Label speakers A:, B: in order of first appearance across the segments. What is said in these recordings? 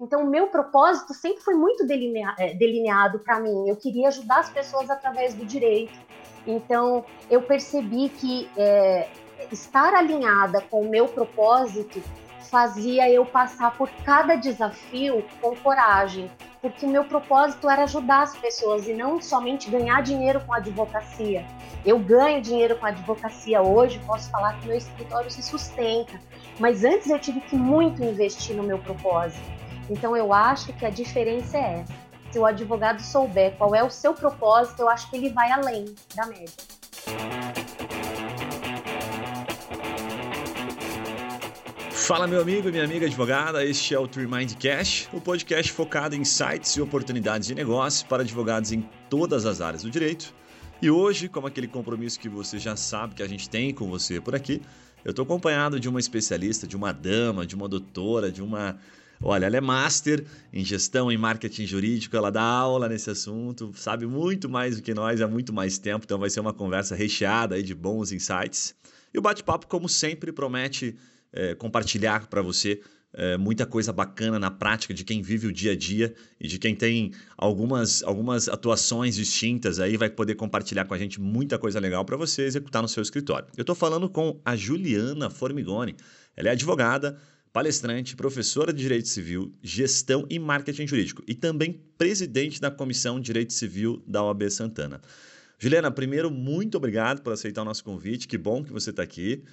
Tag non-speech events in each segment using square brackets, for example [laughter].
A: Então, o meu propósito sempre foi muito é, delineado para mim. Eu queria ajudar as pessoas através do direito. Então, eu percebi que é, estar alinhada com o meu propósito fazia eu passar por cada desafio com coragem, porque o meu propósito era ajudar as pessoas e não somente ganhar dinheiro com a advocacia. Eu ganho dinheiro com a advocacia hoje, posso falar que meu escritório se sustenta, mas antes eu tive que muito investir no meu propósito. Então eu acho que a diferença é essa. Se o advogado souber qual é o seu propósito, eu acho que ele vai além da média.
B: Fala, meu amigo e minha amiga advogada. Este é o Tree Mind Cash, o podcast focado em sites e oportunidades de negócio para advogados em todas as áreas do direito. E hoje, como aquele compromisso que você já sabe que a gente tem com você por aqui, eu estou acompanhado de uma especialista, de uma dama, de uma doutora, de uma. Olha, ela é master em gestão, em marketing jurídico, ela dá aula nesse assunto, sabe muito mais do que nós há muito mais tempo, então vai ser uma conversa recheada aí de bons insights. E o bate-papo, como sempre, promete é, compartilhar para você é, muita coisa bacana na prática de quem vive o dia a dia e de quem tem algumas, algumas atuações distintas aí, vai poder compartilhar com a gente muita coisa legal para você executar no seu escritório. Eu estou falando com a Juliana Formigoni. Ela é advogada, palestrante, professora de Direito Civil, Gestão e Marketing Jurídico e também presidente da Comissão de Direito Civil da OAB Santana. Juliana, primeiro, muito obrigado por aceitar o nosso convite. Que bom que você está aqui.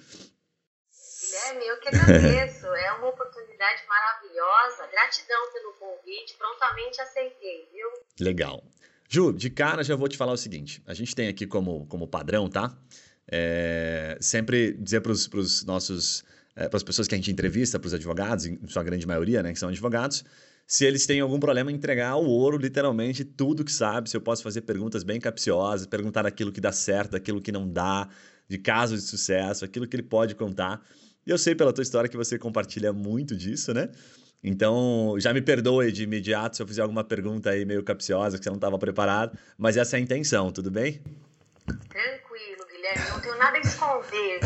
C: Guilherme, eu que agradeço. é uma oportunidade maravilhosa. Gratidão pelo convite. Prontamente aceitei, viu?
B: Legal. Ju, de cara já vou te falar o seguinte: a gente tem aqui como, como padrão, tá? É, sempre dizer para os nossos. É, para as pessoas que a gente entrevista, para os advogados, em sua grande maioria, né, que são advogados, se eles têm algum problema em entregar o ouro, literalmente, tudo que sabe, se eu posso fazer perguntas bem capciosas, perguntar aquilo que dá certo, aquilo que não dá, de casos de sucesso, aquilo que ele pode contar. E eu sei pela tua história que você compartilha muito disso, né? Então, já me perdoe de imediato se eu fizer alguma pergunta aí meio capciosa que você não estava preparado, mas essa é a intenção, tudo bem?
C: Guilherme, não tenho nada a esconder.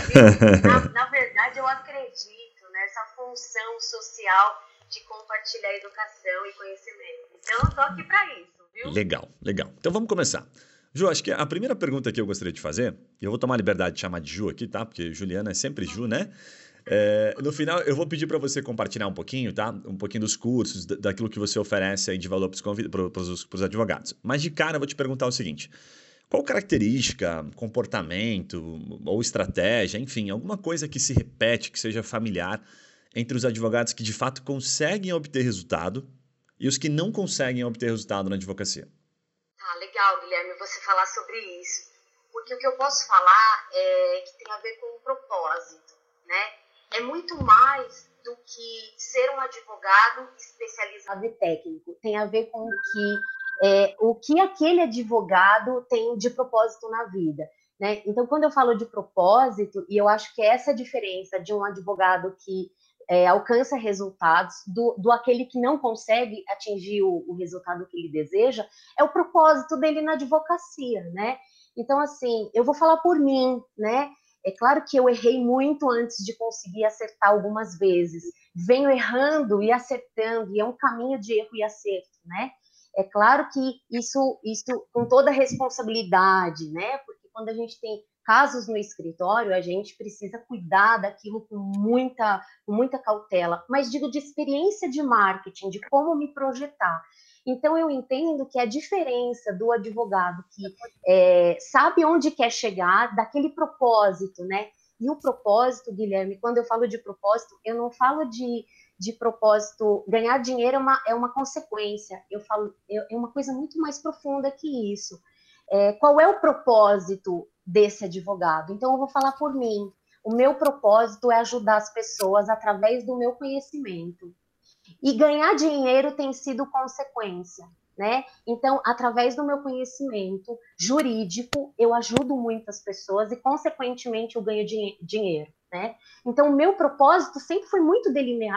C: na, [laughs] na verdade, eu acredito nessa função social de compartilhar educação e conhecimento. Então, eu tô aqui para isso, viu?
B: Legal, legal. Então, vamos começar. Ju, acho que a primeira pergunta que eu gostaria de fazer, e eu vou tomar a liberdade de chamar de Ju aqui, tá? Porque Juliana é sempre Ju, né? É, no final, eu vou pedir para você compartilhar um pouquinho, tá? Um pouquinho dos cursos, daquilo que você oferece aí de valor para os advogados. Mas de cara, eu vou te perguntar o seguinte: qual característica, comportamento ou estratégia, enfim, alguma coisa que se repete, que seja familiar entre os advogados que de fato conseguem obter resultado e os que não conseguem obter resultado na advocacia?
C: Ah, legal, Guilherme, você falar sobre isso. Porque o que eu posso falar é que tem a ver com o propósito, né? é muito mais do que ser um advogado especializado
A: e técnico. Tem a ver com o que, é, o que aquele advogado tem de propósito na vida. Né? Então, quando eu falo de propósito, e eu acho que essa é a diferença de um advogado que é, alcança resultados do, do aquele que não consegue atingir o, o resultado que ele deseja, é o propósito dele na advocacia, né? Então, assim, eu vou falar por mim, né? É claro que eu errei muito antes de conseguir acertar algumas vezes. Venho errando e acertando, e é um caminho de erro e acerto, né? É claro que isso, isso com toda responsabilidade, né? Porque quando a gente tem casos no escritório, a gente precisa cuidar daquilo com muita, com muita cautela. Mas digo de experiência de marketing, de como me projetar. Então, eu entendo que a diferença do advogado que é, sabe onde quer chegar, daquele propósito, né? E o propósito, Guilherme, quando eu falo de propósito, eu não falo de, de propósito, ganhar dinheiro é uma, é uma consequência, eu falo, é, é uma coisa muito mais profunda que isso. É, qual é o propósito desse advogado? Então, eu vou falar por mim. O meu propósito é ajudar as pessoas através do meu conhecimento. E ganhar dinheiro tem sido consequência, né? Então, através do meu conhecimento jurídico, eu ajudo muitas pessoas e, consequentemente, eu ganho dinheiro, né? Então, o meu propósito sempre foi muito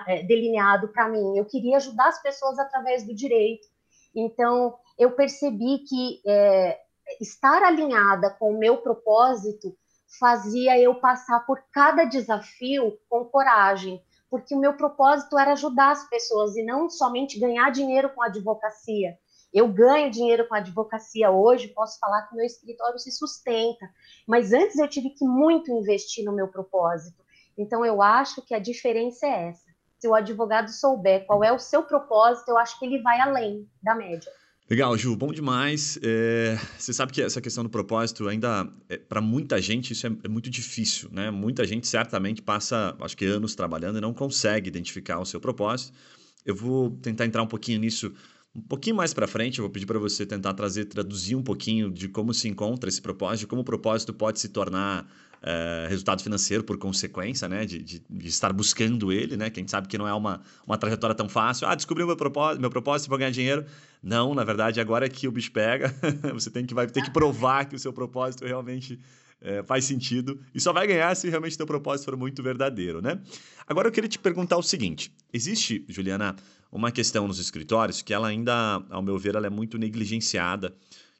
A: é, delineado para mim. Eu queria ajudar as pessoas através do direito. Então, eu percebi que é, estar alinhada com o meu propósito fazia eu passar por cada desafio com coragem, porque o meu propósito era ajudar as pessoas e não somente ganhar dinheiro com a advocacia. Eu ganho dinheiro com a advocacia hoje, posso falar que meu escritório se sustenta, mas antes eu tive que muito investir no meu propósito. Então eu acho que a diferença é essa. Se o advogado souber qual é o seu propósito, eu acho que ele vai além da média.
B: Legal, Ju, bom demais. É, você sabe que essa questão do propósito ainda, é, para muita gente, isso é, é, muito difícil, né? Muita gente certamente passa, acho que anos trabalhando e não consegue identificar o seu propósito. Eu vou tentar entrar um pouquinho nisso um pouquinho mais para frente. Eu vou pedir para você tentar trazer, traduzir um pouquinho de como se encontra esse propósito, de como o propósito pode se tornar é, resultado financeiro por consequência, né? De, de, de, estar buscando ele, né? Quem sabe que não é uma, uma trajetória tão fácil. Ah, descobri o meu propósito, meu propósito, vou ganhar dinheiro. Não, na verdade, agora é que o bicho pega. [laughs] você tem que, vai ter que provar que o seu propósito realmente é, faz sentido e só vai ganhar se realmente teu propósito for muito verdadeiro, né? Agora eu queria te perguntar o seguinte: existe, Juliana, uma questão nos escritórios que ela ainda, ao meu ver, ela é muito negligenciada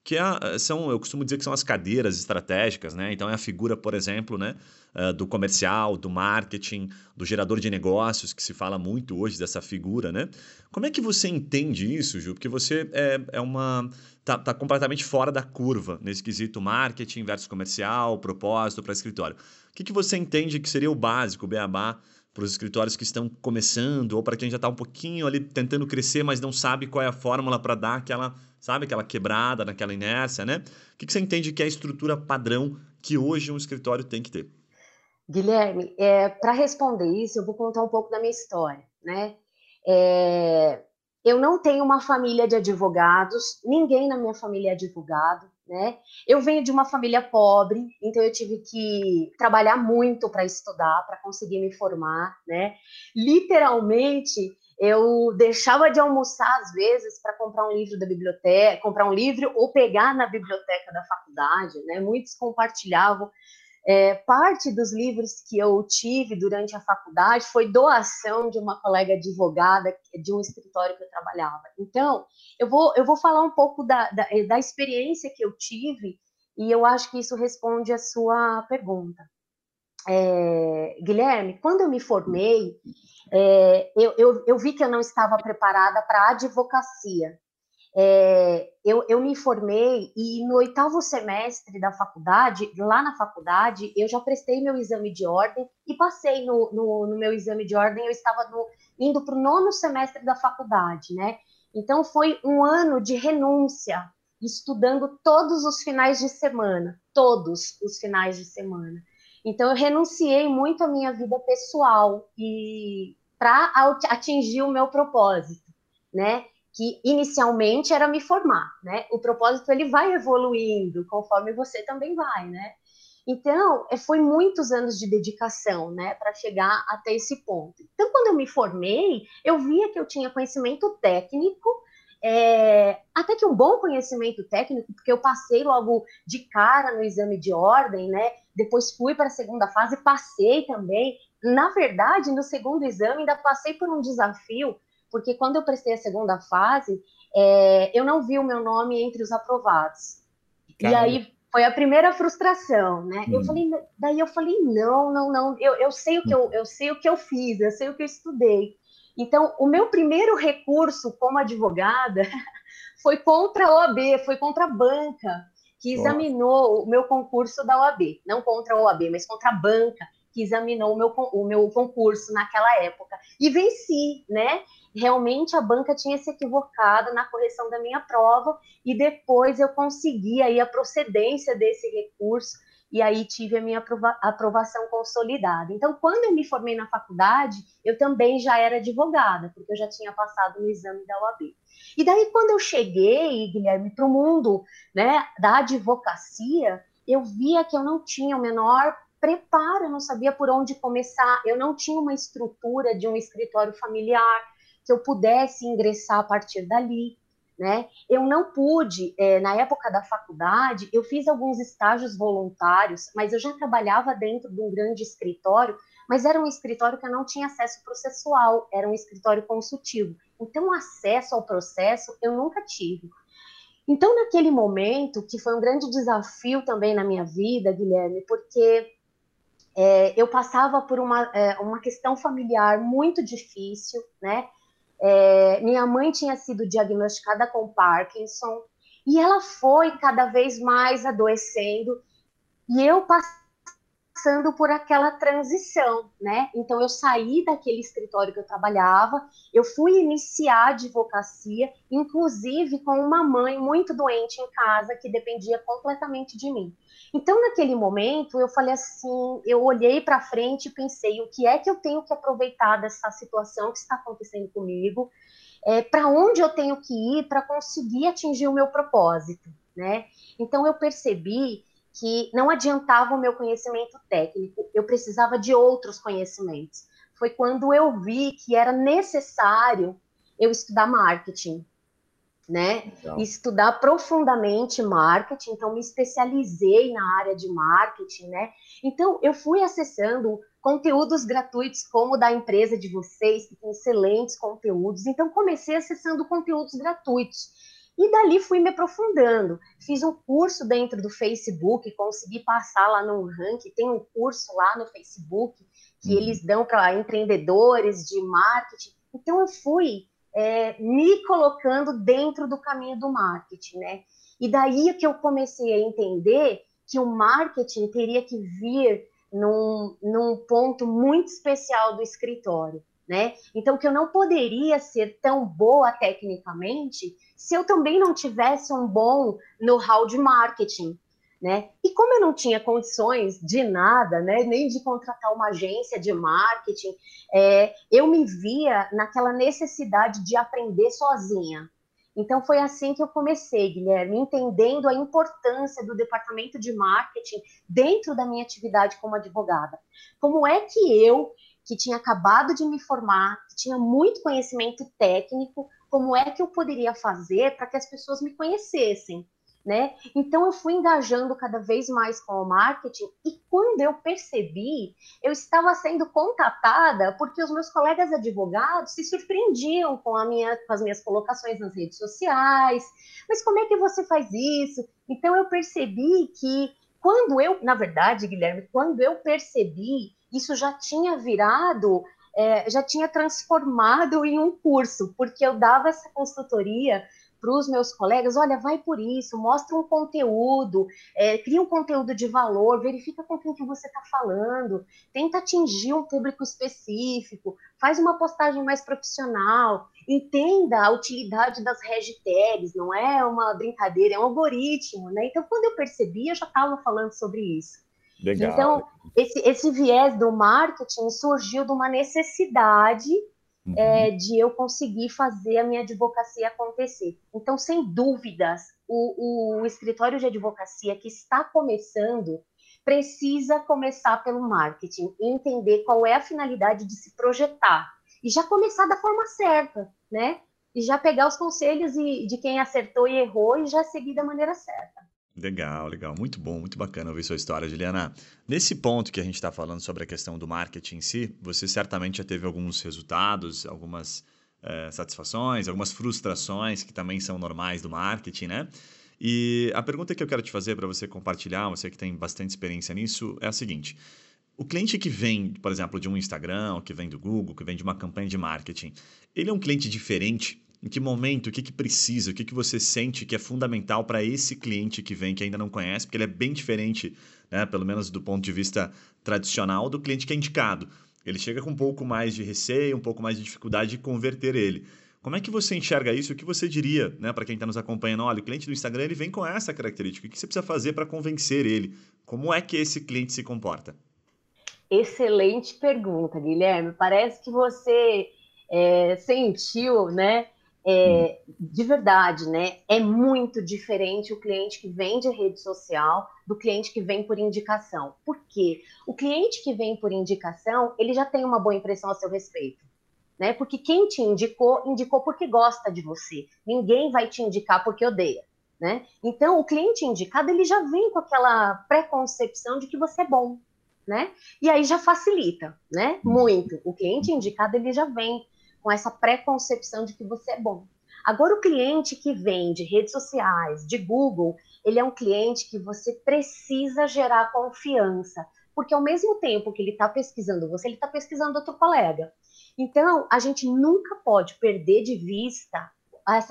B: que é, são, eu costumo dizer que são as cadeiras estratégicas, né? Então é a figura, por exemplo, né, uh, do comercial, do marketing, do gerador de negócios, que se fala muito hoje dessa figura, né? Como é que você entende isso, Ju? Porque você é, é uma tá, tá completamente fora da curva nesse quesito marketing versus comercial, propósito para escritório. O que, que você entende que seria o básico, o beabá, para os escritórios que estão começando ou para quem já está um pouquinho ali tentando crescer, mas não sabe qual é a fórmula para dar aquela, sabe, aquela quebrada naquela inércia, né? O que, que você entende que é a estrutura padrão que hoje um escritório tem que ter?
A: Guilherme, é, para responder isso, eu vou contar um pouco da minha história, né? É, eu não tenho uma família de advogados, ninguém na minha família é advogado né? Eu venho de uma família pobre, então eu tive que trabalhar muito para estudar, para conseguir me formar, né? Literalmente, eu deixava de almoçar às vezes para comprar um livro da biblioteca, comprar um livro ou pegar na biblioteca da faculdade, né? Muitos compartilhavam é, parte dos livros que eu tive durante a faculdade foi doação de uma colega advogada de um escritório que eu trabalhava. Então, eu vou, eu vou falar um pouco da, da, da experiência que eu tive e eu acho que isso responde a sua pergunta. É, Guilherme, quando eu me formei, é, eu, eu, eu, vi que eu não estava preparada para a advocacia. É, eu, eu, me formei e no oitavo semestre da faculdade, lá na faculdade, eu já prestei meu exame de ordem e passei no, no, no meu exame de ordem. Eu estava no, indo para o nono semestre da faculdade, né? Então foi um ano de renúncia, estudando todos os finais de semana, todos os finais de semana. Então eu renunciei muito à minha vida pessoal e para atingir o meu propósito, né? Que inicialmente era me formar, né? O propósito ele vai evoluindo conforme você também vai, né? Então, é, foi muitos anos de dedicação, né, para chegar até esse ponto. Então, quando eu me formei, eu via que eu tinha conhecimento técnico, é, até que um bom conhecimento técnico, porque eu passei logo de cara no exame de ordem, né? Depois fui para a segunda fase, passei também. Na verdade, no segundo exame, ainda passei por um desafio porque quando eu prestei a segunda fase, é, eu não vi o meu nome entre os aprovados. Caramba. E aí foi a primeira frustração, né? Hum. Eu falei, daí eu falei, não, não, não, eu, eu sei o que eu, eu sei o que eu fiz, eu sei o que eu estudei. Então, o meu primeiro recurso como advogada [laughs] foi contra a OAB, foi contra a banca, que examinou o meu concurso da OAB, não contra a OAB, mas contra a banca, que examinou o meu, o meu concurso naquela época. E venci, né? Realmente a banca tinha se equivocado na correção da minha prova e depois eu consegui aí a procedência desse recurso e aí tive a minha aprova aprovação consolidada. Então, quando eu me formei na faculdade, eu também já era advogada, porque eu já tinha passado no exame da OAB. E daí, quando eu cheguei, Guilherme, para o mundo né, da advocacia, eu via que eu não tinha o menor preparo, eu não sabia por onde começar, eu não tinha uma estrutura de um escritório familiar, que eu pudesse ingressar a partir dali, né? Eu não pude, é, na época da faculdade, eu fiz alguns estágios voluntários, mas eu já trabalhava dentro de um grande escritório, mas era um escritório que eu não tinha acesso processual, era um escritório consultivo. Então, acesso ao processo eu nunca tive. Então, naquele momento, que foi um grande desafio também na minha vida, Guilherme, porque é, eu passava por uma, é, uma questão familiar muito difícil, né? É, minha mãe tinha sido diagnosticada com Parkinson e ela foi cada vez mais adoecendo. E eu passando por aquela transição, né? Então eu saí daquele escritório que eu trabalhava, eu fui iniciar a advocacia, inclusive com uma mãe muito doente em casa que dependia completamente de mim. Então, naquele momento, eu falei assim, eu olhei para frente e pensei, o que é que eu tenho que aproveitar dessa situação que está acontecendo comigo? É, para onde eu tenho que ir para conseguir atingir o meu propósito, né? Então, eu percebi que não adiantava o meu conhecimento técnico, eu precisava de outros conhecimentos. Foi quando eu vi que era necessário eu estudar marketing, né? Legal. Estudar profundamente marketing, então me especializei na área de marketing, né? Então eu fui acessando conteúdos gratuitos como da empresa de vocês, que tem excelentes conteúdos. Então comecei acessando conteúdos gratuitos. E dali fui me aprofundando. Fiz um curso dentro do Facebook, consegui passar lá no ranking. Tem um curso lá no Facebook que uhum. eles dão para empreendedores de marketing. Então eu fui é, me colocando dentro do caminho do marketing, né? E daí que eu comecei a entender que o marketing teria que vir num, num ponto muito especial do escritório, né? Então, que eu não poderia ser tão boa tecnicamente se eu também não tivesse um bom know-how de marketing, né? E como eu não tinha condições de nada, né, nem de contratar uma agência de marketing, é, eu me via naquela necessidade de aprender sozinha. Então foi assim que eu comecei, Guilherme, entendendo a importância do departamento de marketing dentro da minha atividade como advogada. Como é que eu, que tinha acabado de me formar, que tinha muito conhecimento técnico, como é que eu poderia fazer para que as pessoas me conhecessem? né? Então eu fui engajando cada vez mais com o marketing e quando eu percebi, eu estava sendo contatada porque os meus colegas advogados se surpreendiam com, minha, com as minhas colocações nas redes sociais. Mas como é que você faz isso? Então eu percebi que quando eu, na verdade, Guilherme, quando eu percebi, isso já tinha virado é, já tinha transformado em um curso, porque eu dava essa consultoria para os meus colegas, olha, vai por isso, mostra um conteúdo, é, cria um conteúdo de valor, verifica com quem que você está falando, tenta atingir um público específico, faz uma postagem mais profissional, entenda a utilidade das hashtags, não é uma brincadeira, é um algoritmo, né? Então, quando eu percebi, eu já estava falando sobre isso. Legal. Então, esse, esse viés do marketing surgiu de uma necessidade uhum. é, de eu conseguir fazer a minha advocacia acontecer. Então, sem dúvidas, o, o escritório de advocacia que está começando precisa começar pelo marketing e entender qual é a finalidade de se projetar e já começar da forma certa, né? E já pegar os conselhos e, de quem acertou e errou e já seguir da maneira certa.
B: Legal, legal. Muito bom, muito bacana ouvir sua história, Juliana. Nesse ponto que a gente está falando sobre a questão do marketing em si, você certamente já teve alguns resultados, algumas é, satisfações, algumas frustrações que também são normais do marketing, né? E a pergunta que eu quero te fazer para você compartilhar, você que tem bastante experiência nisso, é a seguinte. O cliente que vem, por exemplo, de um Instagram, que vem do Google, que vem de uma campanha de marketing, ele é um cliente diferente em que momento, o que, que precisa, o que, que você sente que é fundamental para esse cliente que vem, que ainda não conhece, porque ele é bem diferente, né, pelo menos do ponto de vista tradicional, do cliente que é indicado. Ele chega com um pouco mais de receio, um pouco mais de dificuldade de converter ele. Como é que você enxerga isso? O que você diria né, para quem está nos acompanhando? Olha, o cliente do Instagram ele vem com essa característica. O que você precisa fazer para convencer ele? Como é que esse cliente se comporta?
A: Excelente pergunta, Guilherme. Parece que você é, sentiu, né, é, de verdade, né? É muito diferente o cliente que vem de rede social do cliente que vem por indicação. Por quê? O cliente que vem por indicação, ele já tem uma boa impressão a seu respeito. Né? Porque quem te indicou, indicou porque gosta de você. Ninguém vai te indicar porque odeia. Né? Então, o cliente indicado, ele já vem com aquela preconcepção de que você é bom. Né? E aí já facilita, né? Muito. O cliente indicado, ele já vem com essa preconcepção de que você é bom. Agora, o cliente que vem de redes sociais, de Google, ele é um cliente que você precisa gerar confiança, porque ao mesmo tempo que ele está pesquisando você, ele está pesquisando outro colega. Então, a gente nunca pode perder de vista.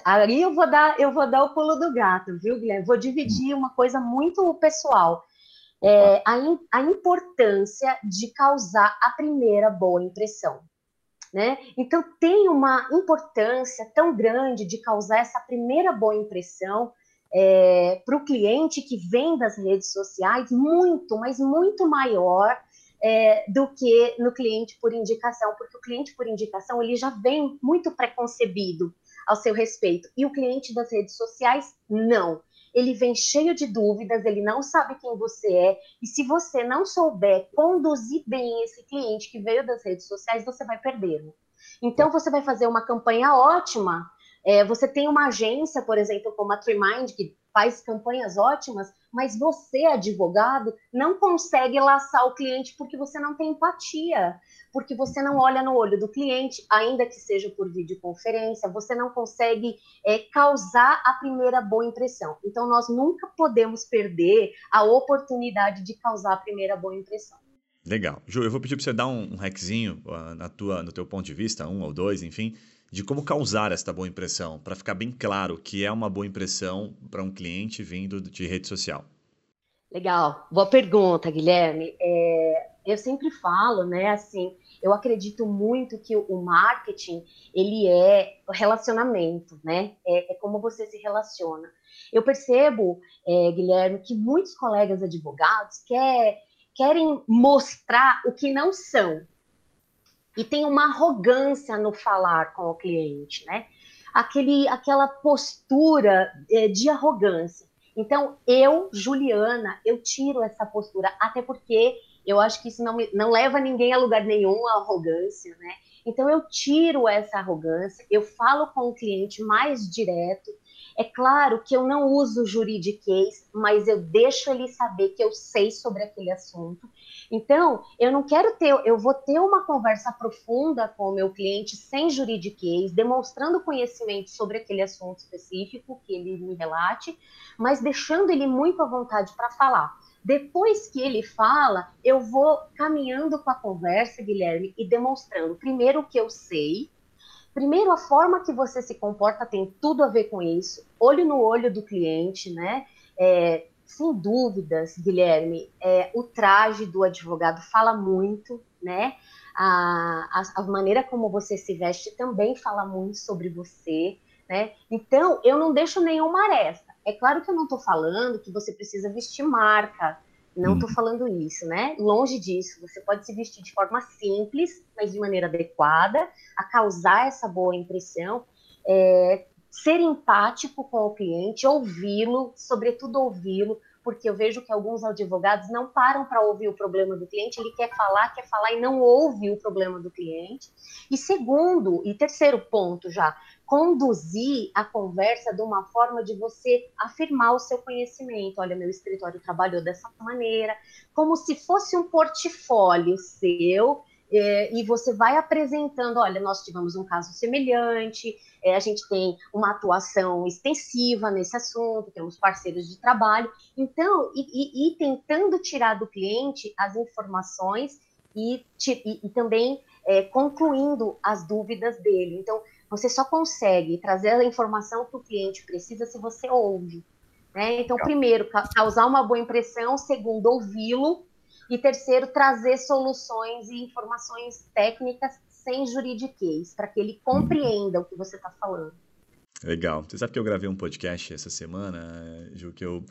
A: Aí eu vou dar, eu vou dar o pulo do gato, viu, Guilherme? Vou dividir uma coisa muito pessoal. É, a, a importância de causar a primeira boa impressão. Né? Então, tem uma importância tão grande de causar essa primeira boa impressão é, para o cliente que vem das redes sociais, muito, mas muito maior é, do que no cliente por indicação, porque o cliente por indicação ele já vem muito preconcebido ao seu respeito, e o cliente das redes sociais, não ele vem cheio de dúvidas, ele não sabe quem você é, e se você não souber conduzir bem esse cliente que veio das redes sociais, você vai perdê-lo. Então, você vai fazer uma campanha ótima. É, você tem uma agência, por exemplo, como a TreeMind, que faz campanhas ótimas, mas você, advogado, não consegue laçar o cliente porque você não tem empatia, porque você não olha no olho do cliente, ainda que seja por videoconferência, você não consegue é, causar a primeira boa impressão. Então, nós nunca podemos perder a oportunidade de causar a primeira boa impressão.
B: Legal. Ju, eu vou pedir para você dar um, um hackzinho uh, na tua, no teu ponto de vista, um ou dois, enfim, de como causar esta boa impressão, para ficar bem claro que é uma boa impressão para um cliente vindo de rede social.
A: Legal, boa pergunta, Guilherme. É, eu sempre falo, né, assim, eu acredito muito que o marketing, ele é relacionamento, né, é, é como você se relaciona. Eu percebo, é, Guilherme, que muitos colegas advogados quer, querem mostrar o que não são, e tem uma arrogância no falar com o cliente, né? Aquele, aquela postura é, de arrogância. Então, eu, Juliana, eu tiro essa postura, até porque eu acho que isso não, não leva ninguém a lugar nenhum, a arrogância, né? Então, eu tiro essa arrogância, eu falo com o cliente mais direto. É claro que eu não uso juridiquês, mas eu deixo ele saber que eu sei sobre aquele assunto então, eu não quero ter, eu vou ter uma conversa profunda com o meu cliente sem juridiquês, demonstrando conhecimento sobre aquele assunto específico que ele me relate, mas deixando ele muito à vontade para falar. Depois que ele fala, eu vou caminhando com a conversa, Guilherme, e demonstrando primeiro o que eu sei, Primeiro, a forma que você se comporta tem tudo a ver com isso. Olho no olho do cliente, né? É, sem dúvidas, Guilherme, é, o traje do advogado fala muito, né? A, a, a, maneira como você se veste também fala muito sobre você, né? Então, eu não deixo nenhuma aresta. É claro que eu não estou falando que você precisa vestir marca, não estou uhum. falando isso, né? Longe disso, você pode se vestir de forma simples, mas de maneira adequada, a causar essa boa impressão. É, ser empático com o cliente, ouvi-lo, sobretudo ouvi-lo, porque eu vejo que alguns advogados não param para ouvir o problema do cliente, ele quer falar, quer falar e não ouve o problema do cliente. E segundo, e terceiro ponto já, conduzir a conversa de uma forma de você afirmar o seu conhecimento. Olha, meu escritório trabalhou dessa maneira, como se fosse um portfólio seu é, e você vai apresentando, olha, nós tivemos um caso semelhante, é, a gente tem uma atuação extensiva nesse assunto, temos parceiros de trabalho, então, e, e, e tentando tirar do cliente as informações e, e, também é, concluindo as dúvidas dele. Então, você só consegue trazer a informação que o cliente precisa se você ouve. Né? Então, primeiro, causar uma boa impressão, segundo, ouvi-lo, e terceiro, trazer soluções e informações técnicas sem juridiquês, para que ele compreenda o que você está falando.
B: Legal. Você sabe que eu gravei um podcast essa semana, Ju, que eu,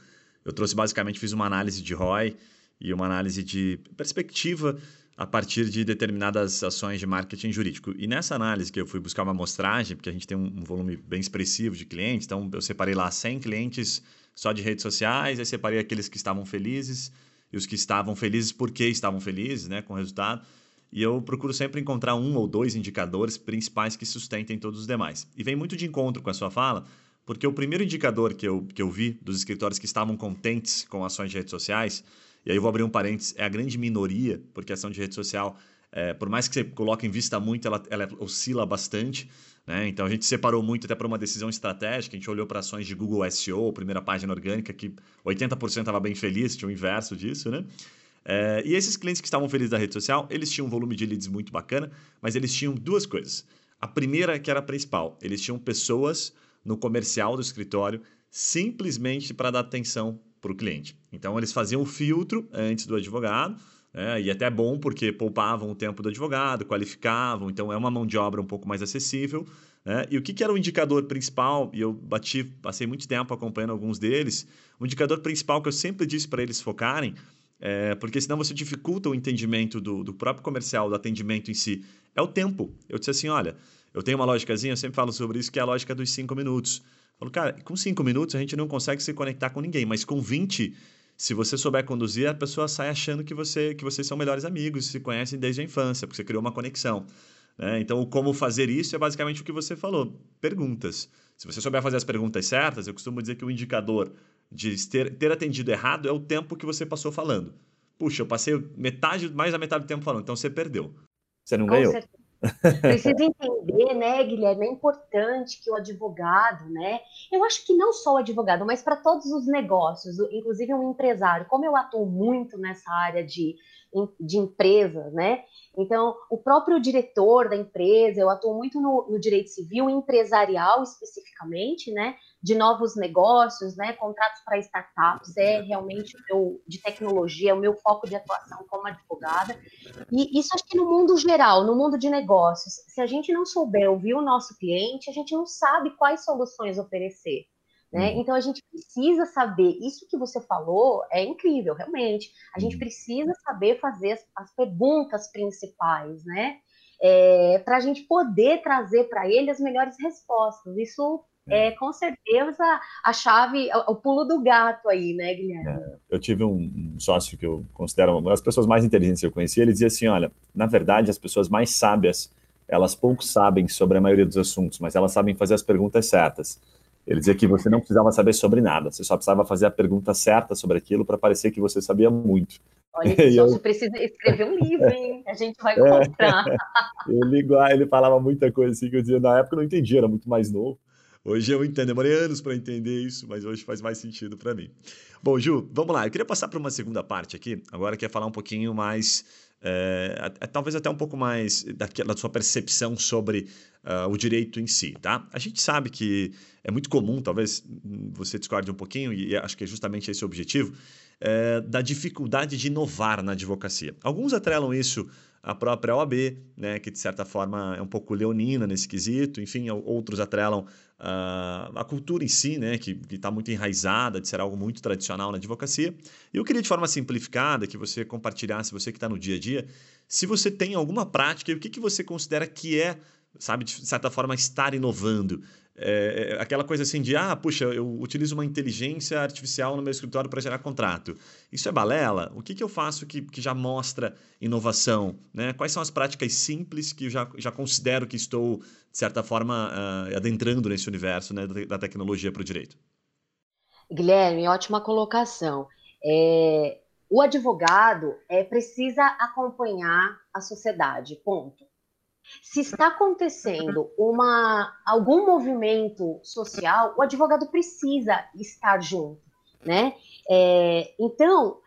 B: eu trouxe basicamente, fiz uma análise de ROI e uma análise de perspectiva a partir de determinadas ações de marketing jurídico. E nessa análise que eu fui buscar uma amostragem, porque a gente tem um, um volume bem expressivo de clientes, então eu separei lá 100 clientes só de redes sociais, aí separei aqueles que estavam felizes, e os que estavam felizes porque estavam felizes né, com o resultado. E eu procuro sempre encontrar um ou dois indicadores principais que sustentem todos os demais. E vem muito de encontro com a sua fala, porque o primeiro indicador que eu, que eu vi dos escritórios que estavam contentes com ações de redes sociais, e aí eu vou abrir um parênteses, é a grande minoria, porque ação de rede social, é, por mais que você coloque em vista muito, ela, ela oscila bastante. Né? Então a gente separou muito até para uma decisão estratégica, a gente olhou para ações de Google SEO, primeira página orgânica, que 80% estava bem feliz, tinha o inverso disso, né? É, e esses clientes que estavam felizes da rede social, eles tinham um volume de leads muito bacana, mas eles tinham duas coisas. A primeira, que era a principal, eles tinham pessoas no comercial do escritório simplesmente para dar atenção para o cliente. Então, eles faziam o filtro antes do advogado, é, e até bom porque poupavam o tempo do advogado, qualificavam, então é uma mão de obra um pouco mais acessível. Né? E o que, que, era o indicador principal? E eu bati, passei muito tempo acompanhando alguns deles. O indicador principal que eu sempre disse para eles focarem, é, porque senão você dificulta o entendimento do, do próprio comercial, do atendimento em si, é o tempo. Eu disse assim: olha, eu tenho uma lógicazinha, eu sempre falo sobre isso, que é a lógica dos cinco minutos. Falo, cara, com cinco minutos a gente não consegue se conectar com ninguém, mas com 20 se você souber conduzir, a pessoa sai achando que, você, que vocês são melhores amigos, se conhecem desde a infância, porque você criou uma conexão. Né? Então, como fazer isso é basicamente o que você falou: perguntas. Se você souber fazer as perguntas certas, eu costumo dizer que o indicador de ter, ter atendido errado é o tempo que você passou falando. Puxa, eu passei metade, mais da metade do tempo falando, então você perdeu. Você não Com ganhou. Certeza.
A: Precisa entender, né, Guilherme? É importante que o advogado, né? Eu acho que não só o advogado, mas para todos os negócios, inclusive um empresário, como eu atuo muito nessa área de, de empresa, né? Então, o próprio diretor da empresa, eu atuo muito no, no direito civil, empresarial especificamente, né? de novos negócios, né, contratos para startups, é realmente meu, de tecnologia, o meu foco de atuação como advogada. E isso acho que no mundo geral, no mundo de negócios, se a gente não souber ouvir o nosso cliente, a gente não sabe quais soluções oferecer. Né? Uhum. Então a gente precisa saber, isso que você falou é incrível, realmente. A gente uhum. precisa saber fazer as, as perguntas principais, né? É, para a gente poder trazer para ele as melhores respostas. Isso é, com certeza a chave, o pulo do gato aí, né, Guilherme? É,
B: eu tive um, sócio que eu considero uma das pessoas mais inteligentes que eu conheci, ele dizia assim, olha, na verdade as pessoas mais sábias, elas pouco sabem sobre a maioria dos assuntos, mas elas sabem fazer as perguntas certas. Ele dizia que você não precisava saber sobre nada, você só precisava fazer a pergunta certa sobre aquilo para parecer que você sabia muito.
A: Olha, [laughs] que eu... você precisa escrever um livro, hein? A gente vai [laughs] é. comprar.
B: ele, ele falava muita coisa assim que eu dizia, na época eu não entendia, era muito mais novo. Hoje eu entendo, demorei anos para entender isso, mas hoje faz mais sentido para mim. Bom, Ju, vamos lá. Eu queria passar para uma segunda parte aqui. Agora quer falar um pouquinho mais, é, talvez até um pouco mais da, da sua percepção sobre uh, o direito em si, tá? A gente sabe que é muito comum, talvez você discorde um pouquinho, e acho que é justamente esse o objetivo, é, da dificuldade de inovar na advocacia. Alguns atrelam isso à própria OAB, né, que de certa forma é um pouco leonina nesse quesito, enfim, outros atrelam uh, a cultura em si, né, que está muito enraizada de ser algo muito tradicional na advocacia. E eu queria, de forma simplificada, que você compartilhasse, você que está no dia a dia, se você tem alguma prática e o que, que você considera que é, sabe, de certa forma, estar inovando. É, é, aquela coisa assim de, ah, puxa, eu utilizo uma inteligência artificial no meu escritório para gerar contrato. Isso é balela? O que, que eu faço que, que já mostra inovação? Né? Quais são as práticas simples que eu já, já considero que estou, de certa forma, uh, adentrando nesse universo né, da, tecnologia para o direito?
A: Guilherme, ótima colocação. É, o advogado é, precisa acompanhar a sociedade, ponto. Se está acontecendo uma, algum movimento social, o advogado precisa estar junto, né? É, então,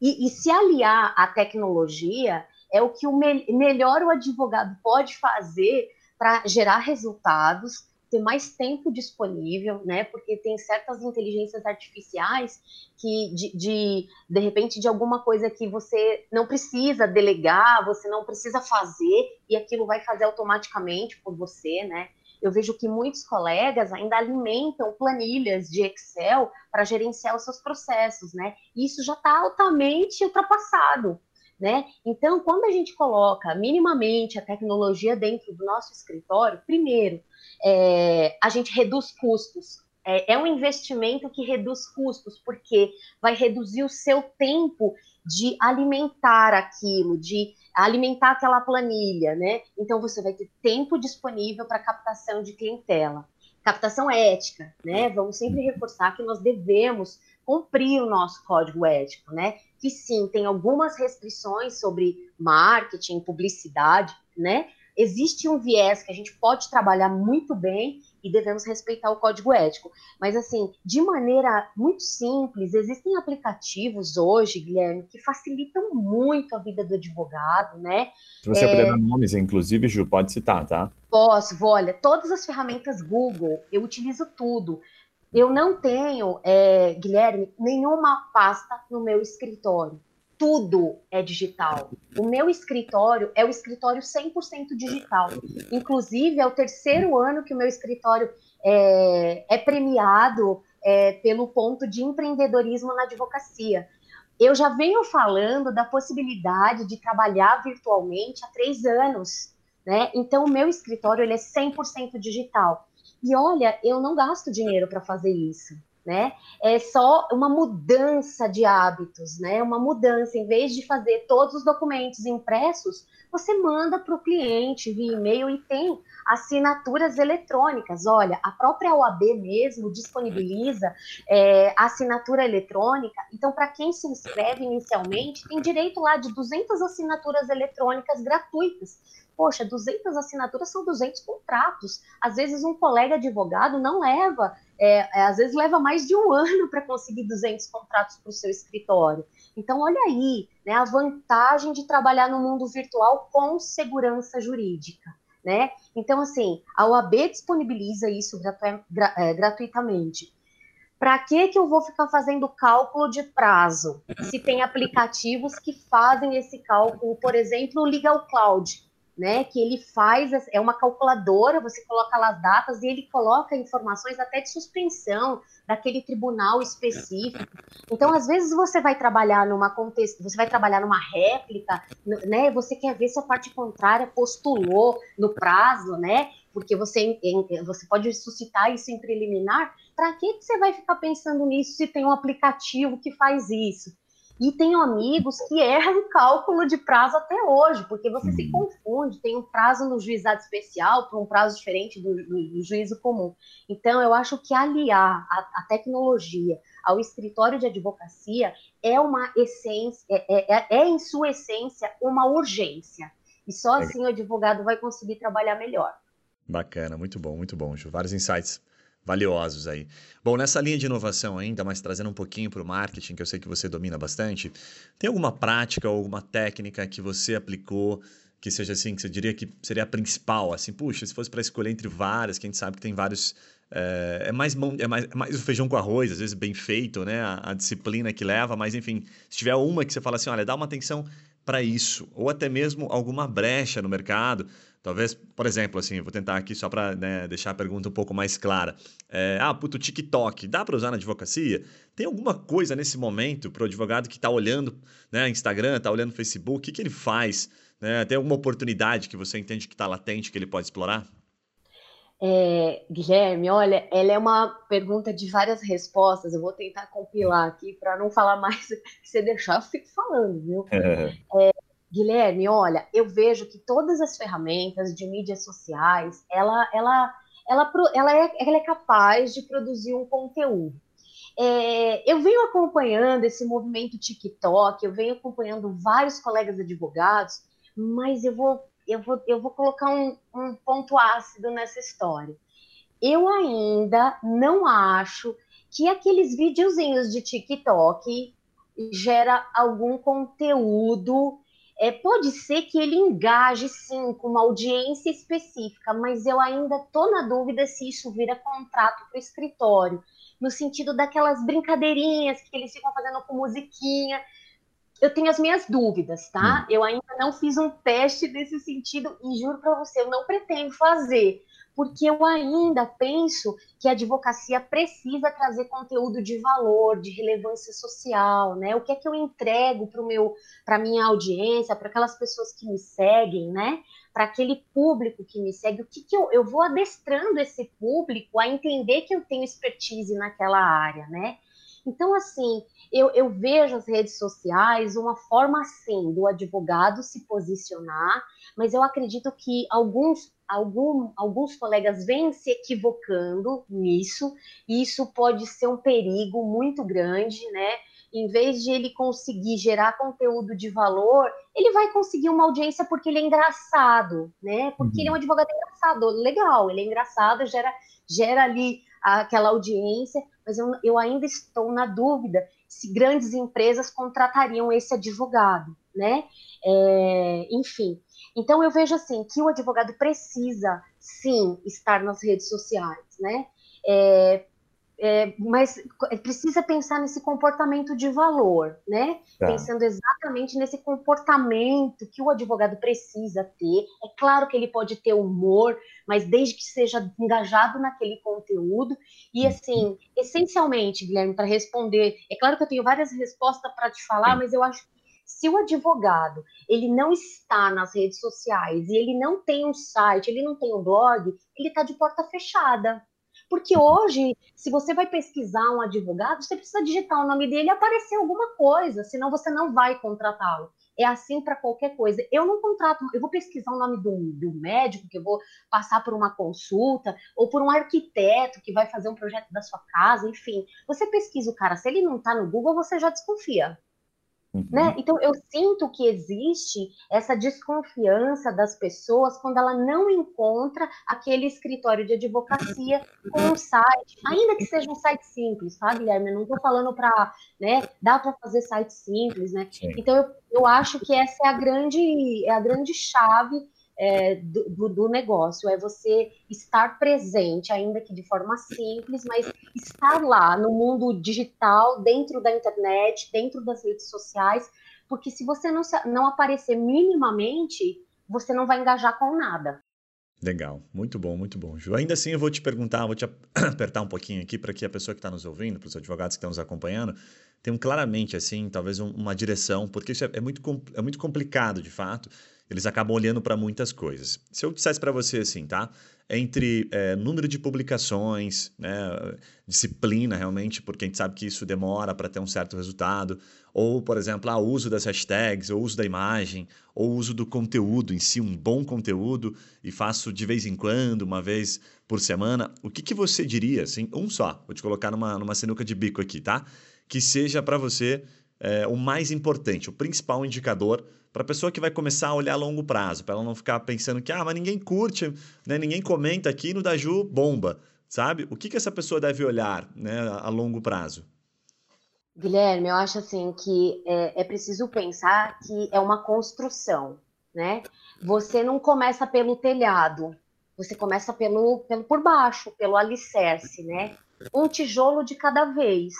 A: e, e, se aliar à tecnologia é o que o me, melhor o advogado pode fazer para gerar resultados ter mais tempo disponível, né? Porque tem certas inteligências artificiais que, de, de, de repente, de alguma coisa que você não precisa delegar, você não precisa fazer, e aquilo vai fazer automaticamente por você, né? Eu vejo que muitos colegas ainda alimentam planilhas de Excel para gerenciar os seus processos, né? E isso já está altamente ultrapassado. Né? Então, quando a gente coloca minimamente a tecnologia dentro do nosso escritório, primeiro, é, a gente reduz custos. É, é um investimento que reduz custos, porque vai reduzir o seu tempo de alimentar aquilo, de alimentar aquela planilha, né? Então você vai ter tempo disponível para captação de clientela. Captação ética, né? Vamos sempre reforçar que nós devemos cumprir o nosso código ético, né? Que sim, tem algumas restrições sobre marketing, publicidade, né? existe um viés que a gente pode trabalhar muito bem, e devemos respeitar o código ético. Mas, assim, de maneira muito simples, existem aplicativos hoje, Guilherme, que facilitam muito a vida do advogado, né?
B: Se você é... puder dar nomes, inclusive, Ju, pode citar, tá?
A: Posso, vou, olha, todas as ferramentas Google, eu utilizo tudo. Eu não tenho, é, Guilherme, nenhuma pasta no meu escritório. Tudo é digital. O meu escritório é o escritório 100% digital. Inclusive, é o terceiro ano que o meu escritório é, é premiado é, pelo ponto de empreendedorismo na advocacia. Eu já venho falando da possibilidade de trabalhar virtualmente há três anos. Né? Então, o meu escritório ele é 100% digital. E olha, eu não gasto dinheiro para fazer isso, né? É só uma mudança de hábitos, né? Uma mudança, em vez de fazer todos os documentos impressos, você manda para o cliente via e-mail e tem assinaturas eletrônicas. Olha, a própria OAB mesmo disponibiliza é, assinatura eletrônica. Então, para quem se inscreve inicialmente, tem direito lá de 200 assinaturas eletrônicas gratuitas Poxa, 200 assinaturas são 200 contratos. Às vezes um colega advogado não leva, é, é, às vezes leva mais de um [laughs] ano para conseguir 200 contratos para o seu escritório. Então, olha aí, né, a vantagem de trabalhar no mundo virtual com segurança jurídica. Né? Então, assim, a OAB disponibiliza isso gratu é, gratuitamente. Para que, que eu vou ficar fazendo cálculo de prazo? Se tem aplicativos que fazem esse cálculo, por exemplo, o Legal Cloud né? Que ele faz, é uma calculadora, você coloca lá as datas e ele coloca informações até de suspensão daquele tribunal específico. Então, às vezes você vai trabalhar numa contexto, você vai trabalhar numa réplica, né? Você quer ver se a parte contrária postulou no prazo, né? Porque você, você pode suscitar isso em preliminar. Para que, que você vai ficar pensando nisso se tem um aplicativo que faz isso? E tenho amigos que erram o cálculo de prazo até hoje, porque você se uhum. confunde, tem um prazo no juizado especial para um prazo diferente do, do, do, juízo comum. Então, eu acho que aliar a, a, tecnologia ao escritório de advocacia é uma essência, é, é, é, é em sua essência uma urgência. E só assim o advogado vai conseguir trabalhar melhor.
B: Bacana, muito bom, muito bom, Ju. Vários insights valiosos aí. Bom, nessa linha de inovação ainda, mas trazendo um pouquinho para o marketing, que eu sei que você domina bastante, tem alguma prática ou alguma técnica que você aplicou que seja assim, que você diria que seria a principal, assim, puxa, se fosse para escolher entre várias, que a gente sabe que tem vários, é, é mais, é, mais, é mais o feijão com arroz, às vezes bem feito, né, a, a disciplina que leva, mas enfim, se tiver uma que você fala assim, olha, dá uma atenção para isso, ou até mesmo alguma brecha no mercado, Talvez, por exemplo, assim, vou tentar aqui só para né, deixar a pergunta um pouco mais clara. É, ah, puto, TikTok, dá para usar na advocacia? Tem alguma coisa nesse momento para o advogado que está olhando né, Instagram, está olhando Facebook, o que, que ele faz? Né? Tem alguma oportunidade que você entende que está latente, que ele pode explorar?
A: É, Guilherme, olha, ela é uma pergunta de várias respostas. Eu vou tentar compilar aqui para não falar mais. Se você deixar, eu fico falando, viu? [laughs] É. É, Guilherme, olha, eu vejo que todas as ferramentas de mídias sociais, ela, ela, ela, ela, é, ela é capaz de produzir um conteúdo. É, eu venho acompanhando esse movimento TikTok, eu venho acompanhando vários colegas advogados, mas eu vou, eu vou, eu vou colocar um, um ponto ácido nessa história. Eu ainda não acho que aqueles videozinhos de TikTok gera algum conteúdo é, pode ser que ele engaje sim com uma audiência específica, mas eu ainda estou na dúvida se isso vira contrato para o escritório, no sentido daquelas brincadeirinhas que eles ficam fazendo com musiquinha. Eu tenho as minhas dúvidas, tá? Hum. Eu ainda não fiz um teste nesse sentido e juro para você, eu não pretendo fazer porque eu ainda penso que a advocacia precisa trazer conteúdo de valor, de relevância social, né? O que é que eu entrego para o meu, para minha audiência, para aquelas pessoas que me seguem, né? Para aquele público que me segue, o que, que eu, eu vou adestrando esse público a entender que eu tenho expertise naquela área, né? Então, assim, eu, eu vejo as redes sociais uma forma, assim, do advogado se posicionar, mas eu acredito que alguns algum, alguns colegas vêm se equivocando nisso, e isso pode ser um perigo muito grande, né? em vez de ele conseguir gerar conteúdo de valor, ele vai conseguir uma audiência porque ele é engraçado, né? Porque uhum. ele é um uhum. advogado engraçado, legal, ele é engraçado, gera, gera ali aquela audiência, mas eu, eu ainda estou na dúvida se grandes empresas contratariam esse advogado, né? É, enfim, então eu vejo assim que o advogado precisa sim estar nas redes sociais, né? É, é, mas precisa pensar nesse comportamento de valor, né? Tá. Pensando exatamente nesse comportamento que o advogado precisa ter. É claro que ele pode ter humor, mas desde que seja engajado naquele conteúdo. E uhum. assim, essencialmente, Guilherme, para responder, é claro que eu tenho várias respostas para te falar, mas eu acho que se o advogado ele não está nas redes sociais e ele não tem um site, ele não tem um blog, ele está de porta fechada. Porque hoje, se você vai pesquisar um advogado, você precisa digitar o nome dele e aparecer alguma coisa, senão você não vai contratá-lo. É assim para qualquer coisa. Eu não contrato, eu vou pesquisar o nome do, do médico, que eu vou passar por uma consulta, ou por um arquiteto que vai fazer um projeto da sua casa, enfim. Você pesquisa o cara, se ele não está no Google, você já desconfia. Uhum. Né? Então, eu sinto que existe essa desconfiança das pessoas quando ela não encontra aquele escritório de advocacia com um site, ainda que seja um site simples, tá, Guilherme? Eu não estou falando para, né, dá para fazer site simples, né? Sim. Então, eu, eu acho que essa é a grande, é a grande chave é, do, do, negócio, é você estar presente, ainda que de forma simples, mas estar lá no mundo digital, dentro da internet, dentro das redes sociais, porque se você não, não aparecer minimamente, você não vai engajar com nada.
B: Legal, muito bom, muito bom. Ju, ainda assim eu vou te perguntar, vou te [coughs] apertar um pouquinho aqui para que a pessoa que está nos ouvindo, para os advogados que estão nos acompanhando, tenham claramente, assim, talvez um, uma direção, porque isso é, é, muito, é muito complicado, de fato, eles acabam olhando para muitas coisas. Se eu dissesse para você assim, tá? Entre é, número de publicações, né, disciplina realmente, porque a gente sabe que isso demora para ter um certo resultado, ou, por exemplo, o uso das hashtags, o uso da imagem, ou uso do conteúdo em si, um bom conteúdo, e faço de vez em quando, uma vez por semana. O que, que você diria, assim, um só, vou te colocar numa, numa sinuca de bico aqui, tá? Que seja para você é, o mais importante, o principal indicador para a pessoa que vai começar a olhar a longo prazo, para ela não ficar pensando que, ah, mas ninguém curte, né, ninguém comenta aqui no Daju, bomba, sabe? O que, que essa pessoa deve olhar né, a longo prazo?
A: Guilherme, eu acho assim que é, é preciso pensar que é uma construção, né? Você não começa pelo telhado, você começa pelo, pelo por baixo, pelo alicerce, né? Um tijolo de cada vez.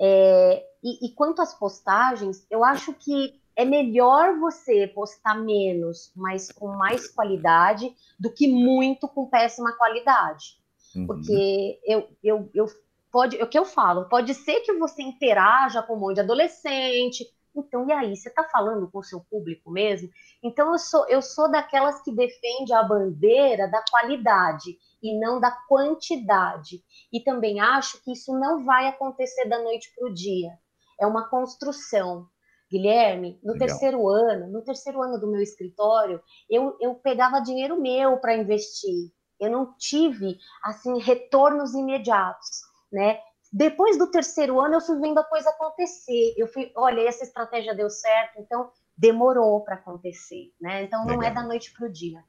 A: É, e, e, quanto às postagens, eu acho que é melhor você postar menos, mas com mais qualidade, do que muito com péssima qualidade. Uhum. Porque eu, eu, eu pode, é o que eu falo, pode ser que você interaja com um monte de adolescente. Então, e aí, você está falando com o seu público mesmo? Então, eu sou, eu sou daquelas que defende a bandeira da qualidade e não da quantidade. E também acho que isso não vai acontecer da noite para o dia. É uma construção. Guilherme, no Legal. terceiro ano, no terceiro ano do meu escritório, eu, eu pegava dinheiro meu para investir. Eu não tive assim retornos imediatos, né? Depois do terceiro ano, eu fui vendo a coisa acontecer. Eu fui, olha, essa estratégia deu certo, então demorou para acontecer, né? Então não é legal. é da noite para o dia.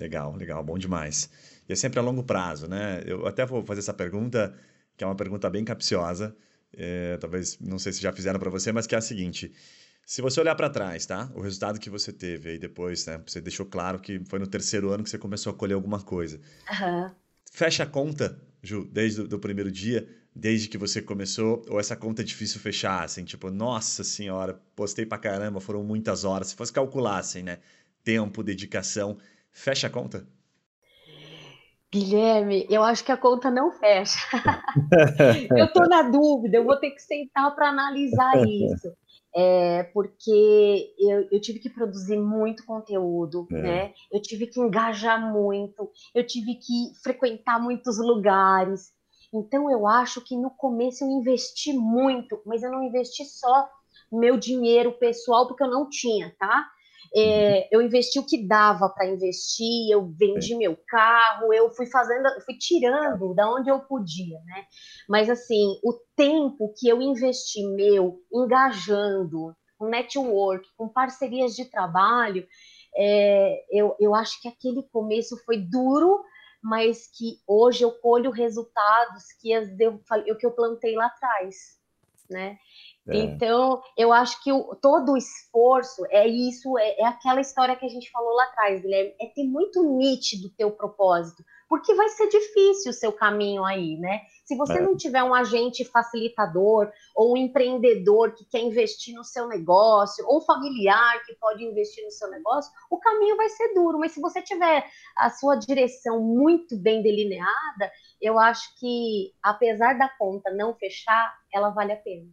B: Legal, legal, bom demais. E é sempre a longo prazo, né? Eu até vou fazer essa pergunta, que é uma pergunta bem capciosa. É, talvez, não sei se já fizeram para você, mas que é a seguinte: se você olhar para trás, tá? O resultado que você teve aí depois, né? Você deixou claro que foi no terceiro ano que você começou a colher alguma coisa. Uhum. Fecha a conta, Ju, desde o primeiro dia, desde que você começou, ou essa conta é difícil fechar, assim, tipo, nossa senhora, postei pra caramba, foram muitas horas. Se fosse calcular, assim, né? Tempo, dedicação, fecha a conta?
A: Guilherme, eu acho que a conta não fecha. [laughs] eu tô na dúvida, eu vou ter que sentar para analisar isso [laughs] é, porque eu, eu, tive que produzir muito conteúdo, é. né? Eu tive que engajar muito, eu tive que frequentar muitos lugares. Então eu acho que no começo eu investi muito, mas eu não investi só meu dinheiro pessoal porque eu não tinha, tá? é, eu investi o que dava para investir, eu vendi meu carro, eu fui fazendo, fui tirando da onde eu podia, né? Mas assim, o tempo que eu investi meu engajando, com network, com parcerias de trabalho, é, eu, eu acho que aquele começo foi duro, mas que hoje eu colho resultados que, as, eu, que eu plantei lá atrás, né? É. Então, eu acho que o, todo o esforço é isso, é, é, aquela história que a gente falou lá atrás, Guilherme, é ter muito nítido o teu propósito, porque vai ser difícil o seu caminho aí, né? Se você é. não tiver um agente facilitador ou um empreendedor que quer investir no seu negócio, ou familiar que pode investir no seu negócio, o caminho vai ser duro. Mas se você tiver a sua direção muito bem delineada, eu acho que, apesar da conta não fechar, ela vale a pena.